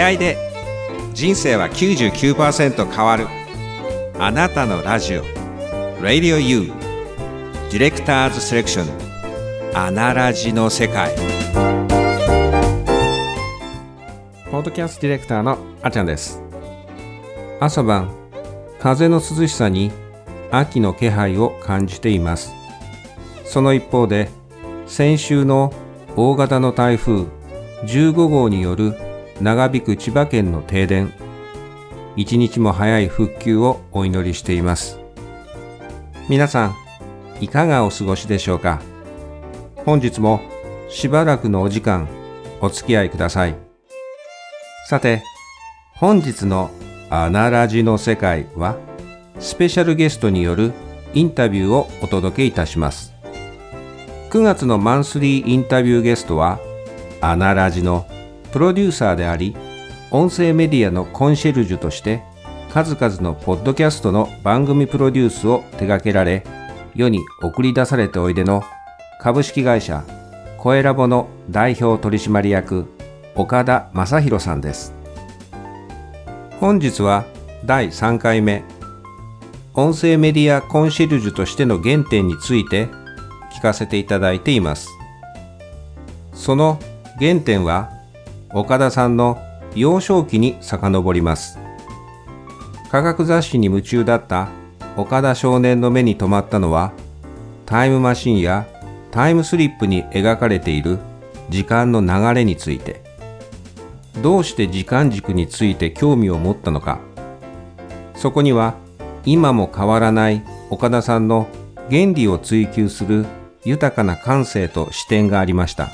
出会いで人生は99%変わる。あなたのラジオ。Radio U ディレクターズセレクション。アナラジの世界。ポッドキャストディレクターのあちゃんです。朝晩風の涼しさに秋の気配を感じています。その一方で先週の大型の台風15号による長引く千葉県の停電。一日も早い復旧をお祈りしています。皆さんいかがお過ごしでしょうか？本日もしばらくのお時間お付き合いください。さて本日のアナラジの世界はスペシャルゲストによるインタビューをお届けいたします。9月のマンスリーインタビューゲストはアナラジのプロデューサーであり音声メディアのコンシェルジュとして数々のポッドキャストの番組プロデュースを手掛けられ世に送り出されておいでの株式会社コエラボの代表取締役岡田正宏さんです。本日は第3回目音声メディアコンシェルジュとしての原点について聞かせていただいています。その原点は岡田さんの幼少期に遡ります。科学雑誌に夢中だった岡田少年の目に留まったのはタイムマシンやタイムスリップに描かれている時間の流れについて。どうして時間軸について興味を持ったのか。そこには今も変わらない岡田さんの原理を追求する豊かな感性と視点がありました。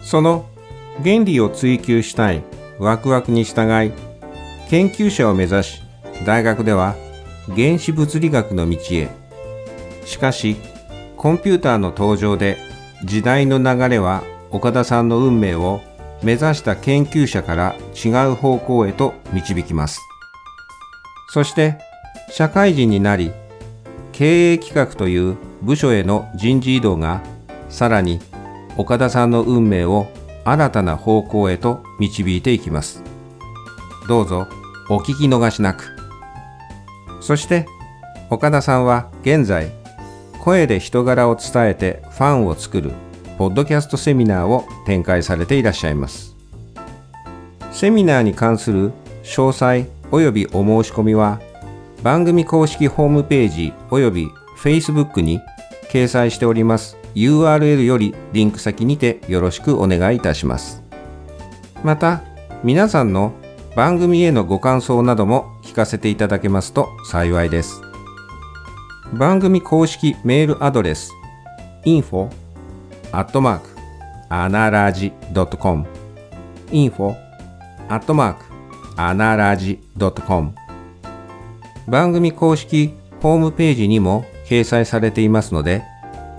その原理を追求したい。ワクワクに従い研究者を目指し大学では原子物理学の道へ。しかしコンピューターの登場で時代の流れは岡田さんの運命を目指した研究者から違う方向へと導きます。そして社会人になり経営企画という部署への人事異動がさらに岡田さんの運命を新たな方向へと導いていきます。どうぞお聞き逃しなく。そして岡田さんは現在声で人柄を伝えてファンを作るポッドキャストセミナーを展開されていらっしゃいます。セミナーに関する詳細及びお申し込みは番組公式ホームページ及び Facebook に掲載しております。URL よりリンク先にてよろしくお願いいたします。また皆さんの番組へのご感想なども聞かせていただけますと幸いです。番組公式メールアドレス info アットマークアナラジ .com info アットマークアナラジ .com 番組公式ホームページにも掲載されていますので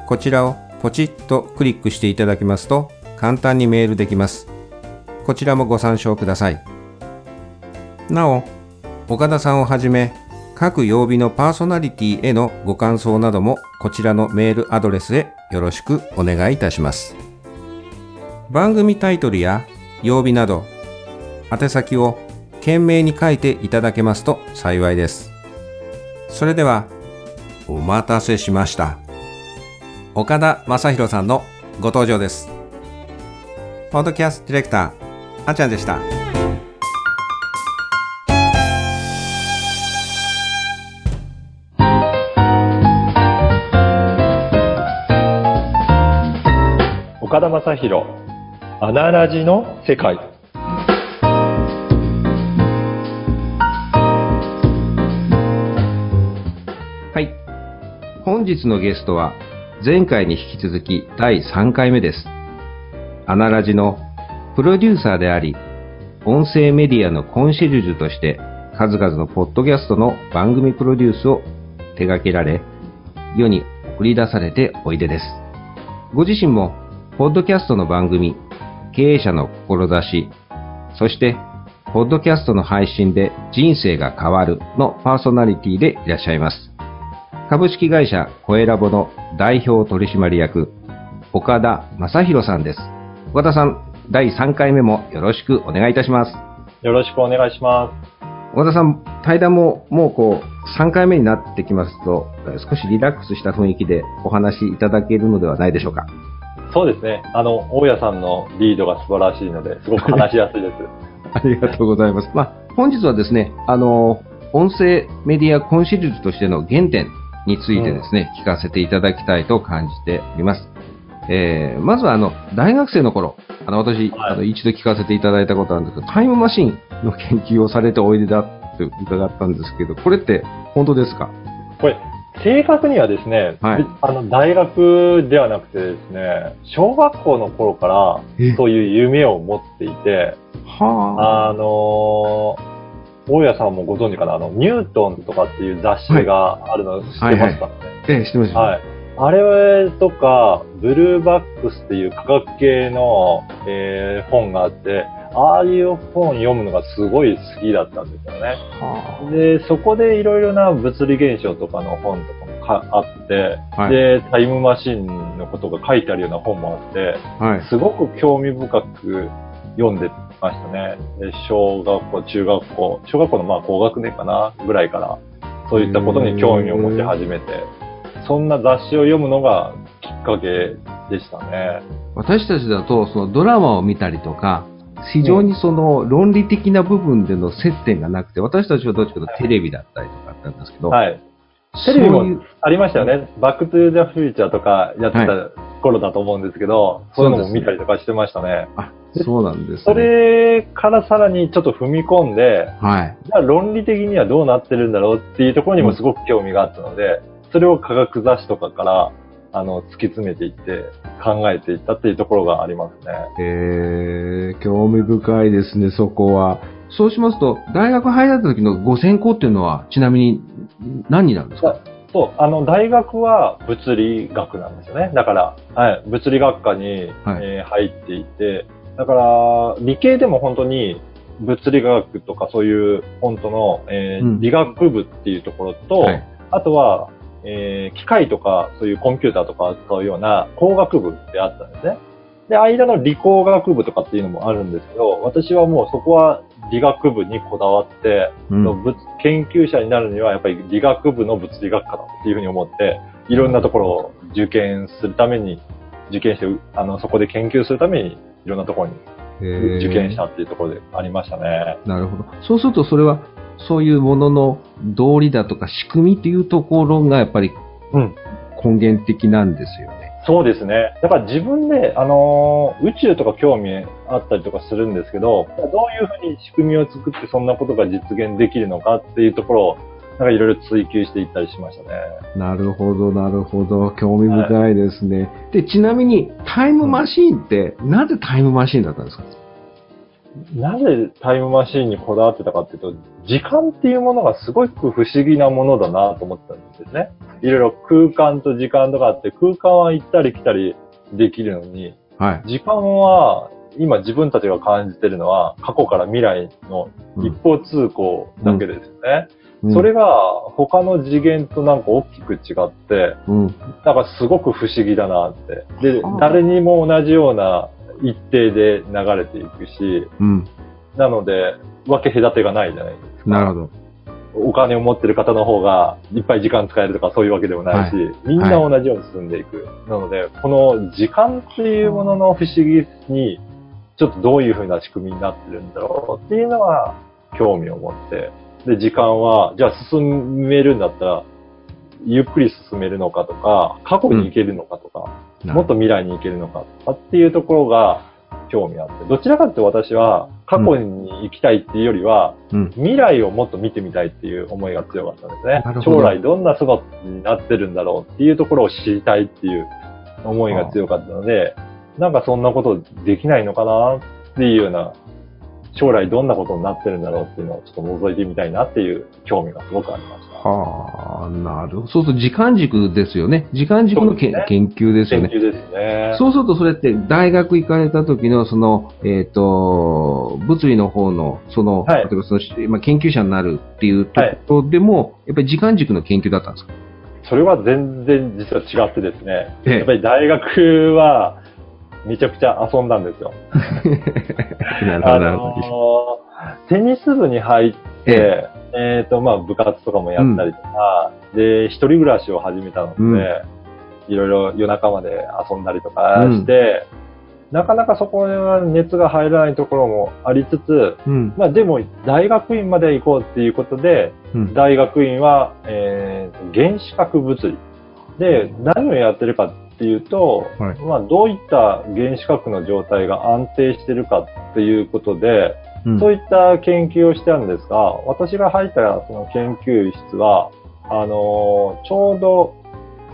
こちらをポチッとクリックしていただきますと簡単にメールできます。こちらもご参照ください。なお岡田さんをはじめ各曜日のパーソナリティへのご感想などもこちらのメールアドレスへよろしくお願いいたします。番組タイトルや曜日など宛先を懸命に書いていただけますと幸いです。それではお待たせしました。岡田正宏さんのご登場です。ポッドキャストディレクターあちゃんでした。岡田正宏アナラジの世界。はい。本日のゲストは前回に引き続き第3回目ですアナラジのプロデューサーであり音声メディアのコンシェルジュとして数々のポッドキャストの番組プロデュースを手掛けられ世に送り出されておいでですご自身もポッドキャストの番組、経営者の志、そして、ポッドキャストの配信で人生が変わるのパーソナリティでいらっしゃいます。株式会社コエラボの代表取締役、岡田正宏さんです。岡田さん、第3回目もよろしくお願いいたします。よろしくお願いしま小田さん、対談ももうこう、3回目になってきますと、少しリラックスした雰囲気でお話しいただけるのではないでしょうか。す。そうですね。あの、大家さんのリードが素晴らしいので、すごく話しやすいです。ありがとうございます。まあ、本日はですね、あの、音声メディアコンシェルジュとしての原点についてですね、聞かせていただきたいと感じております。えー、まずはあの、大学生の頃、あの、私、はい。あの、一度聞かせていただいたことあるんですけど、タイムマシンの研究をされておいでだって伺ったんですけど、これって本当ですか？これ、正確にはですね、はい。あの、大学ではなくてですね、小学校の頃からえ、そういう夢を持っていて、はあ。のー大家さんもご存知かな？あの、ニュートンとかっていう雑誌があるの知ってますか？ね、あ。ええ、知ってます。はい。あれとか、ブルーバックスっていう科学系の、えー本があって、ああいう本読むのがすごい好きだったんですよね。はで、そこでいろいろな物理現象とかの本とかもかあって、はいで、タイムマシンのことが書いてあるような本もあって、あはい。すごく興味深く読んでましたね。で小学校、中学校、小学校のまあ高学年かなぐらいから、そういったことに興味を持ち始めて、そんな雑誌を読むのがきっかけでしたね。私たちだと、そのドラマを見たりとか、非常にその論理的な部分での接点がなくて、私たちはどっちかというとテレビだったりとかだったんですけど、はい。テレビもありましたよね。バックトゥーザフューチャーとかやってた頃だと思うんですけど、そういうのも見たりとかしてましたね。あ、そうなんですね。それからさらにちょっと踏み込んで、はい。じゃあ論理的にはどうなってるんだろうっていうところにもすごく興味があったので、それを科学雑誌とかから、あの、突き詰めていって、考えていったっていうところがありますね。えー、興味深いですね、そこは。そうしますと、大学入られた時のご専攻っていうのは、ちなみに何になるんですか？そう、あの、大学は物理学なんですよね。だから、はい、物理学科に、はいえー入っていて、だから、理系でも本当に、物理学とかそういう本当の、えーうん理学部っていうところと、はい。あとは、えー機械とか、そういうコンピューターとか扱うような工学部ってあったんですね。で、間の理工学部とかっていうのもあるんですけど、私はもうそこは理学部にこだわって、うん物研究者になるにはやっぱり理学部の物理学科だっていうふうに思って、いろんなところを受験するために、受験して、あの、そこで研究するために、いろんなところに受験したっていうところでありましたね。なるほど。そうすると、それは、そういうものの道理だとか仕組みっていうところがやっぱりうん。根源的なんですよね。そうですね。だから自分で、あのー宇宙とか興味あったりとかするんですけど、どういうふうに仕組みを作ってそんなことが実現できるのかっていうところを、なんかいろいろ追求していったりしましたね。なるほど、なるほど。興味深いですね。で、ちなみに、タイムマシーンって、なぜタイムマシーンだったんですか？なぜタイムマシーンにこだわってたかっていうと、時間っていうものがすごく不思議なものだなと思ったんですね。いろいろ空間と時間とかあって、空間は行ったり来たりできるのに、はい。時間は今自分たちが感じてるのは過去から未来の一方通行だけですよね。うんそれが他の次元となんか大きく違って、うん。なんかすごく不思議だなって。で誰にも同じような一定で流れていくし、うん。なので、分け隔てがないじゃないですか。なるほど。お金を持ってる方の方がいっぱい時間使えるとかそういうわけでもないし、みんな同じように進んでいく。なので、この時間っていうものの不思議に、ちょっとどういうふうな仕組みになってるんだろうっていうのは興味を持って、で、時間は、じゃあ進めるんだったら、ゆっくり進めるのかとか、過去に行けるのかとか、もっと未来に行けるのかとかっていうところが興味あって、どちらかというと私は過去に行きたいっていうよりは、うん。未来をもっと見てみたいっていう思いが強かったんですね。将来どんな姿になってるんだろうっていうところを知りたいっていう思いが強かったので、なんかそんなことできないのかなっていうような、将来どんなことになってるんだろうっていうのをちょっと覗いてみたいなっていう興味がすごくありました。はあ、なるほど。そうすると時間軸ですよね。時間軸のね研究ですよね。研究ですね。そうするとそれって大学行かれた時のその、えっ、と、物理の方の、その、はい例えばその、まあ、研究者になるっていうところでも、やっぱり時間軸の研究だったんですか？それは全然実は違ってですね、ええやっぱり大学はめちゃくちゃ遊んだんですよ。なるほど、テニス部に入って、えっ、と、まあ、部活とかもやったりとか、で、一人暮らしを始めたので、うんいろいろ夜中まで遊んだりとかして、なかなかそこには熱が入らないところもありつつ、うん。まあでも大学院まで行こうっていうことで、うん。大学院は、えーと原子核物理。で、何をやってるかっていうと、はい。まあどういった原子核の状態が安定してるかっていうことで、うん。そういった研究をしてたんですが、私が入ったその研究室は、あのーちょうど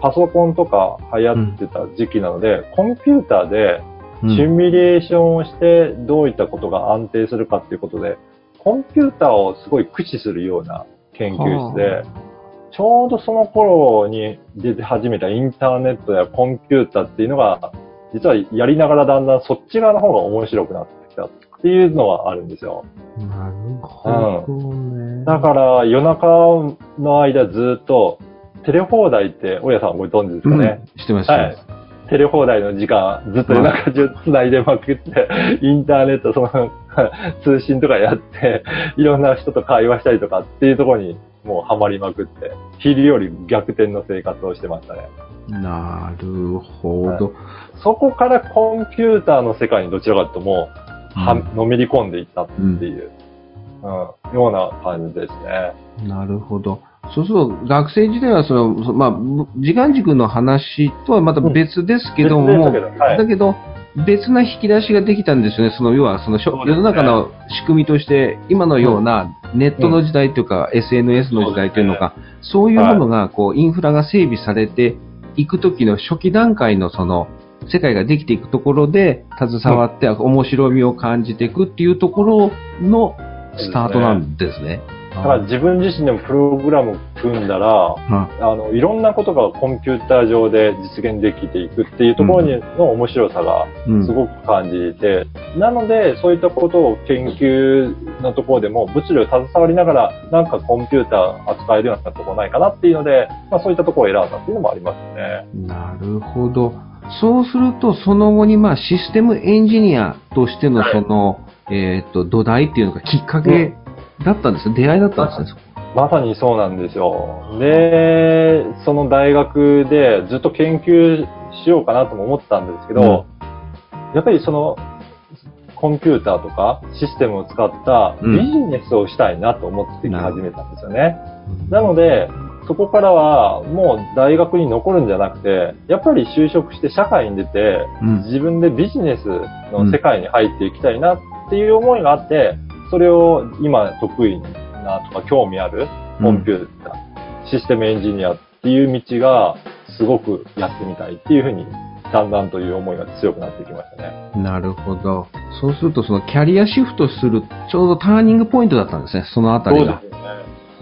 パソコンとか流行ってた時期なので、コンピューターでシミュレーションをしてどういったことが安定するかっていうことで、コンピューターをすごい駆使するような研究室で、ちょうどその頃に出て始めたインターネットやコンピューターっていうのが、実はやりながらだんだんそっち側の方が面白くなってきたっていうのはあるんですよ。なるほどね。だから夜中の間ずっとテレ放題って、大家さんご存知ですかね、うん、してます。はい。テレ放題の時間、ずっと夜中中繋いでまくって、インターネット、その、通信とかやって、いろんな人と会話したりとかっていうところにもうハマりまくって、昼より逆転の生活をしてましたね。なるほど。そこからコンピューターの世界にどちらかというともう、はのめり込んでいったっていう、うんような感じですね。なるほど。そうすると、学生時代はその、そまあ、時間軸の話とはまた別ですけども、別ですけどはいだけど、別な引き出しができたんですよね。その、要は、その、世の中の仕組みとして、今のようなネットの時代というか、SNS の時代というのか、そういうものが、こう、インフラが整備されていくときの初期段階のその、世界ができていくところで、携わって、面白みを感じていくっていうところのスタートなんですね。だから自分自身でもプログラムを組んだら、はあの、いろんなことがコンピューター上で実現できていくっていうところにの面白さがうん。すごく感じて、なので、そういったことを研究のところでも物理を携わりながら、なんかコンピューター扱えるようなところないかなっていうので、まあそういったところを選んだっていうのもありますね。なるほど。そうすると、その後に、まあ、システムエンジニアとしての、はい。その、えっ、と、土台っていうのがきっかけだったんですね。出会いだったんですね。まさにそうなんですよ。で、その大学でずっと研究しようかなとも思ってたんですけど、やっぱりその、コンピューターとかシステムを使ったうんビジネスをしたいなと思ってき始めたんですよね。うんなので、そこからはもう大学に残るんじゃなくて、やっぱり就職して社会に出て、うん自分でビジネスの世界に入っていきたいなっていう思いがあって、それを今得意なとか興味あるコンピューター、システムエンジニアっていう道がすごくやってみたいっていうふうに、だんだんという思いが強くなってきましたね。なるほど。そうすると、そのキャリアシフトする、ちょうどターニングポイントだったんですね。そのあたりが。そうですよね。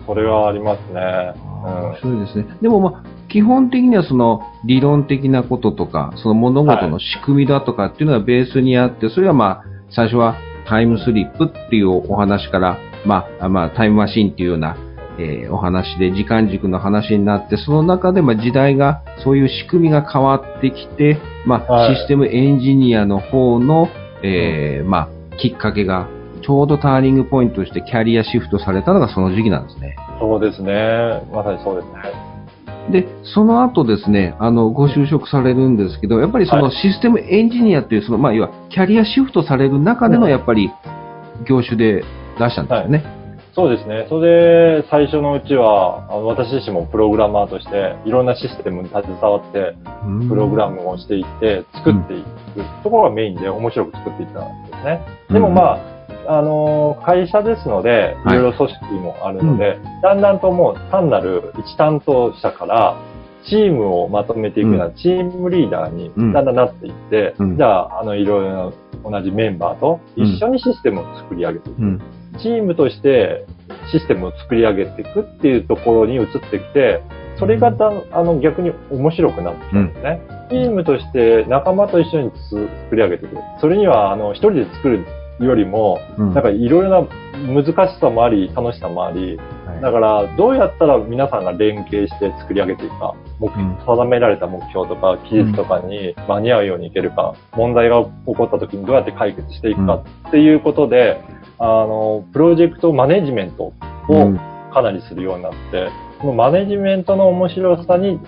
それはありますね。面白いですね。でもまあ、基本的にはその理論的なこととか、その物事の仕組みだとかっていうのがベースにあって、それはまあ、最初はタイムスリップっていうお話から、まあ、あまあ、タイムマシンっていうような、えーお話で時間軸の話になって、その中でまあ時代が、そういう仕組みが変わってきて、まあ、はいシステムエンジニアの方の、えーまあ、きっかけが、ちょうどターニングポイントとしてキャリアシフトされたのがその時期なんですね。そうですね。まさにそうですね。で、その後ですね、あの、ご就職されるんですけど、やっぱりそのはシステムエンジニアっていう、その、まあ、要は、キャリアシフトされる中での、うんやっぱり、業種で出したんですよね。そうですね。それで、最初のうちは、あの私自身もプログラマーとして、いろんなシステムに携わって、うん。プログラムをしていって、作っていく。ところがメインで面白く作っていったんですね。でもまあ、あのー会社ですので、いはいろいろ組織もあるので、だんだんともう単なる一担当者から、チームをまとめていくようなチームリーダーにうんだんだんなっていって、うんじゃあ、あの、いろいろな同じメンバーと一緒にシステムを作り上げていく。うん。チームとしてシステムを作り上げていくっていうところに移ってきて、それがだんあの逆に面白くなってきたんですね。チームとして仲間と一緒につ作り上げていく。それにはあの一人で作るよりも、うん。なんかいろいろな難しさもあり、楽しさもあり、はい。だからどうやったら皆さんが連携して作り上げていくか、目うん。定められた目標とか期日とかに間に合うようにいけるか、問題が起こった時にどうやって解決していくかっていうことで、あの、プロジェクトマネジメントうをん。かなりするようになって、このマネジメントの面白さに、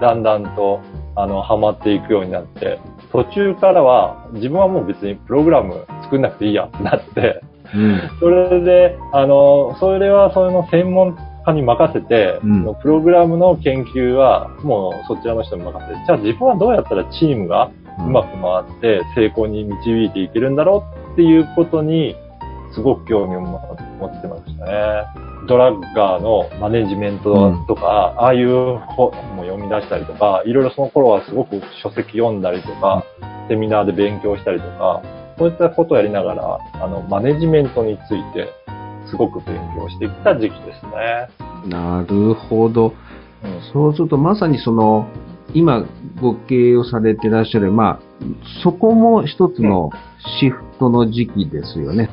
だんだんと、あの、ハマっていくようになって、途中からは、自分はもう別にプログラム作んなくていいやってなって、うん。それで、あの、それはそれの専門家に任せて、うん。プログラムの研究はもうそちらの人に任せて、じゃあ自分はどうやったらチームがうまく回って成功に導いていけるんだろうっていうことに、すごく興味を持ってましたね。ドラッガーのマネジメントとか、ああいう本も読み出したりとか、いろいろその頃はすごく書籍読んだりとか、セミナーで勉強したりとか、そういったことをやりながら、あの、マネジメントについて、すごく勉強してきた時期ですね。なるほど。うんそうすると、まさにその、今、ご経営をされてらっしゃる、まあ、そこも一つのシフトの時期ですよね。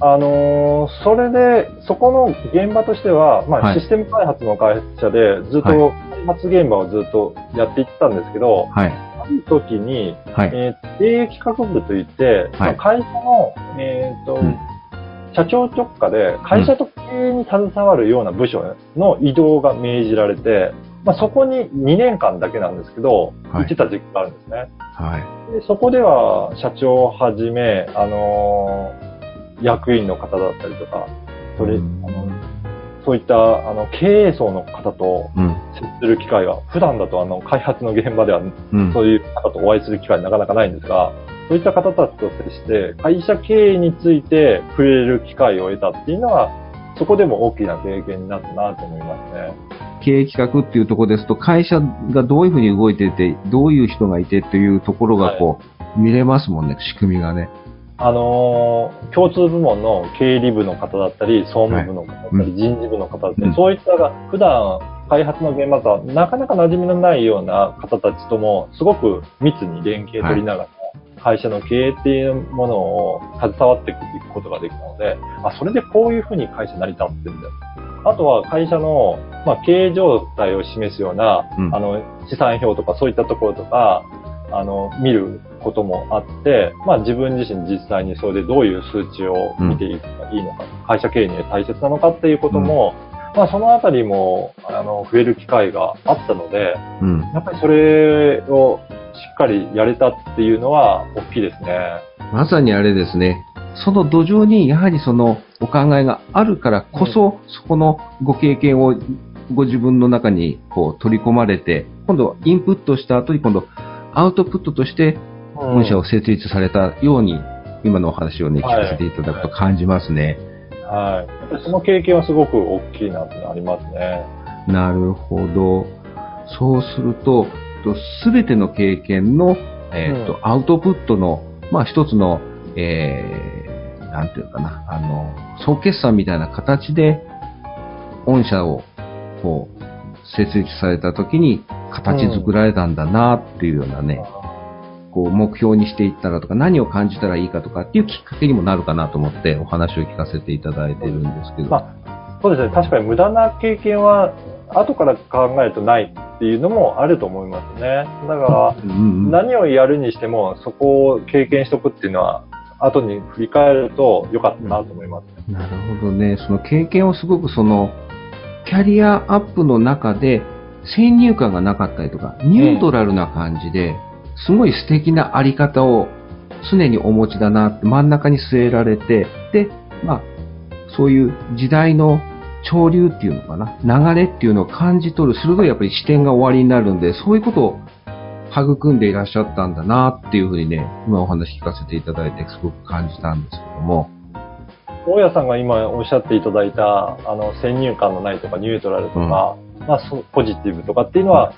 あのーそれで、そこの現場としては、まあ、はいシステム開発の会社で、ずっはと開発現場をずっとやっていったんですけど、はい。ある時に、はい。えー経営企画部といって、まあ会社の、えっ、と、うん社長直下で、会社と経営に携わるような部署の移動が命じられて、まあ、そこに2年間だけなんですけど、はい行ってた時期があるんですね。はい。でそこでは、社長をはじめ、あのー役員の方だったりとか、それ、うんあのそういった、あの、経営層の方とうん。接する機会が、普段だとあの、開発の現場では、うん。そういう方とお会いする機会なかなかないんですが、そういった方たちと接して、会社経営について触れる機会を得たっていうのは、そこでも大きな経験になったなと思いますね。経営企画っていうところですと、会社がどういうふうに動いていて、どういう人がいてっていうところがこう、見れますもんね、仕組みがね。あのー共通部門の経理部の方だったり、総務部の方だったり、はい。人事部の方だったり、うん。そういったが普段開発の現場とはなかなか馴染みのないような方たちともすごく密に連携取りながら、会社の経営っていうものを携わっていくことができたので、あ、それでこういうふうに会社成り立ってるんだ。あとは会社の、まあ、経営状態を示すような、うん。あの、資産表とかそういったところとか、あの、見ることもあって、まあ自分自身実際にそれでどういう数値を見ていくかいいのか、会社経営には大切なのかっていうことも、まあそのあたりも、あの、触れる機会があったので、うん。やっぱりそれをしっかりやれたっていうのは大きいですね。まさにあれですね。その土壌にやはりそのお考えがあるからこそ、そこのご経験をご自分の中にこう取り込まれて、今度インプットした後に今度アウトプットとして本社を設立されたように、今のお話をね、聞はいかせていただくと感じますね。はい。やっぱりその経験はすごく大きいなってありますね。なるほど。そうすると、すべての経験の、えっ、と、うアウトプットの、まあ一つの、えー、なんていうかな、あの、総決算みたいな形で、御社を、こう、設立された時に形作られたんだなっていうようなね、こう、目標にしていったらとか、何を感じたらいいかとかっていうきっかけにもなるかなと思ってお話を聞かせていただいてるんですけど。まそうですね。確かに無駄な経験は後から考えるとないっていうのもあると思いますね。だから、うんうん何をやるにしてもそこを経験しとくっていうのは後に振り返ると良かったなと思います。なるほどね。その経験をすごくその、キャリアアップの中で先入観がなかったりとか、ニュートラルな感じで、すごい素敵なあり方を常にお持ちだなって真ん中に据えられて、で、まあ、そういう時代の潮流っていうのかな、流れっていうのを感じ取る鋭いやっぱり視点が終わりになるんで、そういうことを育んでいらっしゃったんだなっていうふうにね、今お話聞かせていただいてすごく感じたんですけども。大家さんが今おっしゃっていただいた、あの、先入観のないとかニュートラルとか、まあ、そうポジティブとかっていうのは、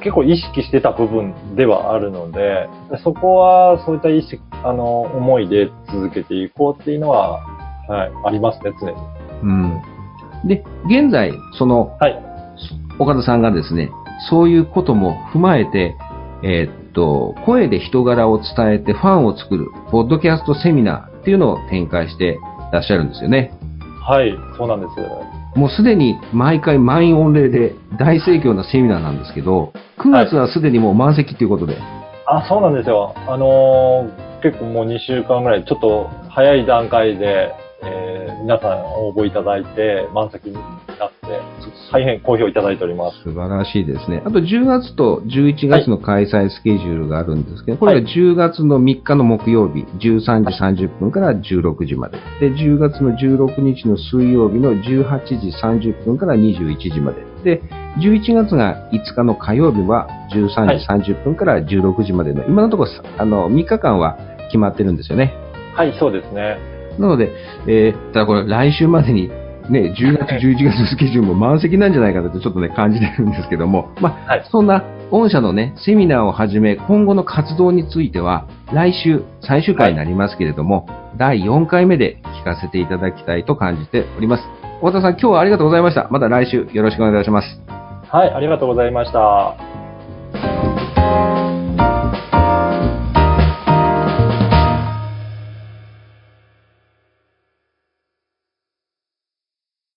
結構意識してた部分ではあるので、そこはそういった意識、あの、思いで続けていこうっていうのは、はい、ありますね、常に。うん。で、現在、その、はい。岡田さんがですね、そういうことも踏まえて、えーっと、声で人柄を伝えてファンを作る、ポッドキャストセミナーっていうのを展開してらっしゃるんですよね。はい、そうなんです。もうすでに毎回満員御礼で大盛況なセミナーなんですけど、9月はすでにもう満席ということで。あ、そうなんですよ。あのー結構もう2週間ぐらい、ちょっと早い段階で、えー皆さん応募いただいて、満席になって、大変好評いただいております。素晴らしいですね。あと10月と11月の開催スケジュールがあるんですけど、これが10月の3日の木曜日、13時30分から16時まで。で、10月の16日の水曜日の18時30分から21時まで。で、11月が5日の火曜日は13時30分から16時までの、今のところ、あの、3日間は決まってるんですよね。はい、そうですね。なので、えーただこれ来週までにね、10月、11月のスケジュールも満席なんじゃないかなとちょっとね、感じてるんですけども、まあ、はいそんな御社のね、セミナーをはじめ、今後の活動については、来週最終回になりますけれども、第4回目で聞かせていただきたいと感じております。太田さん、今日はありがとうございました。また来週よろしくお願いいたします。はい、ありがとうございました。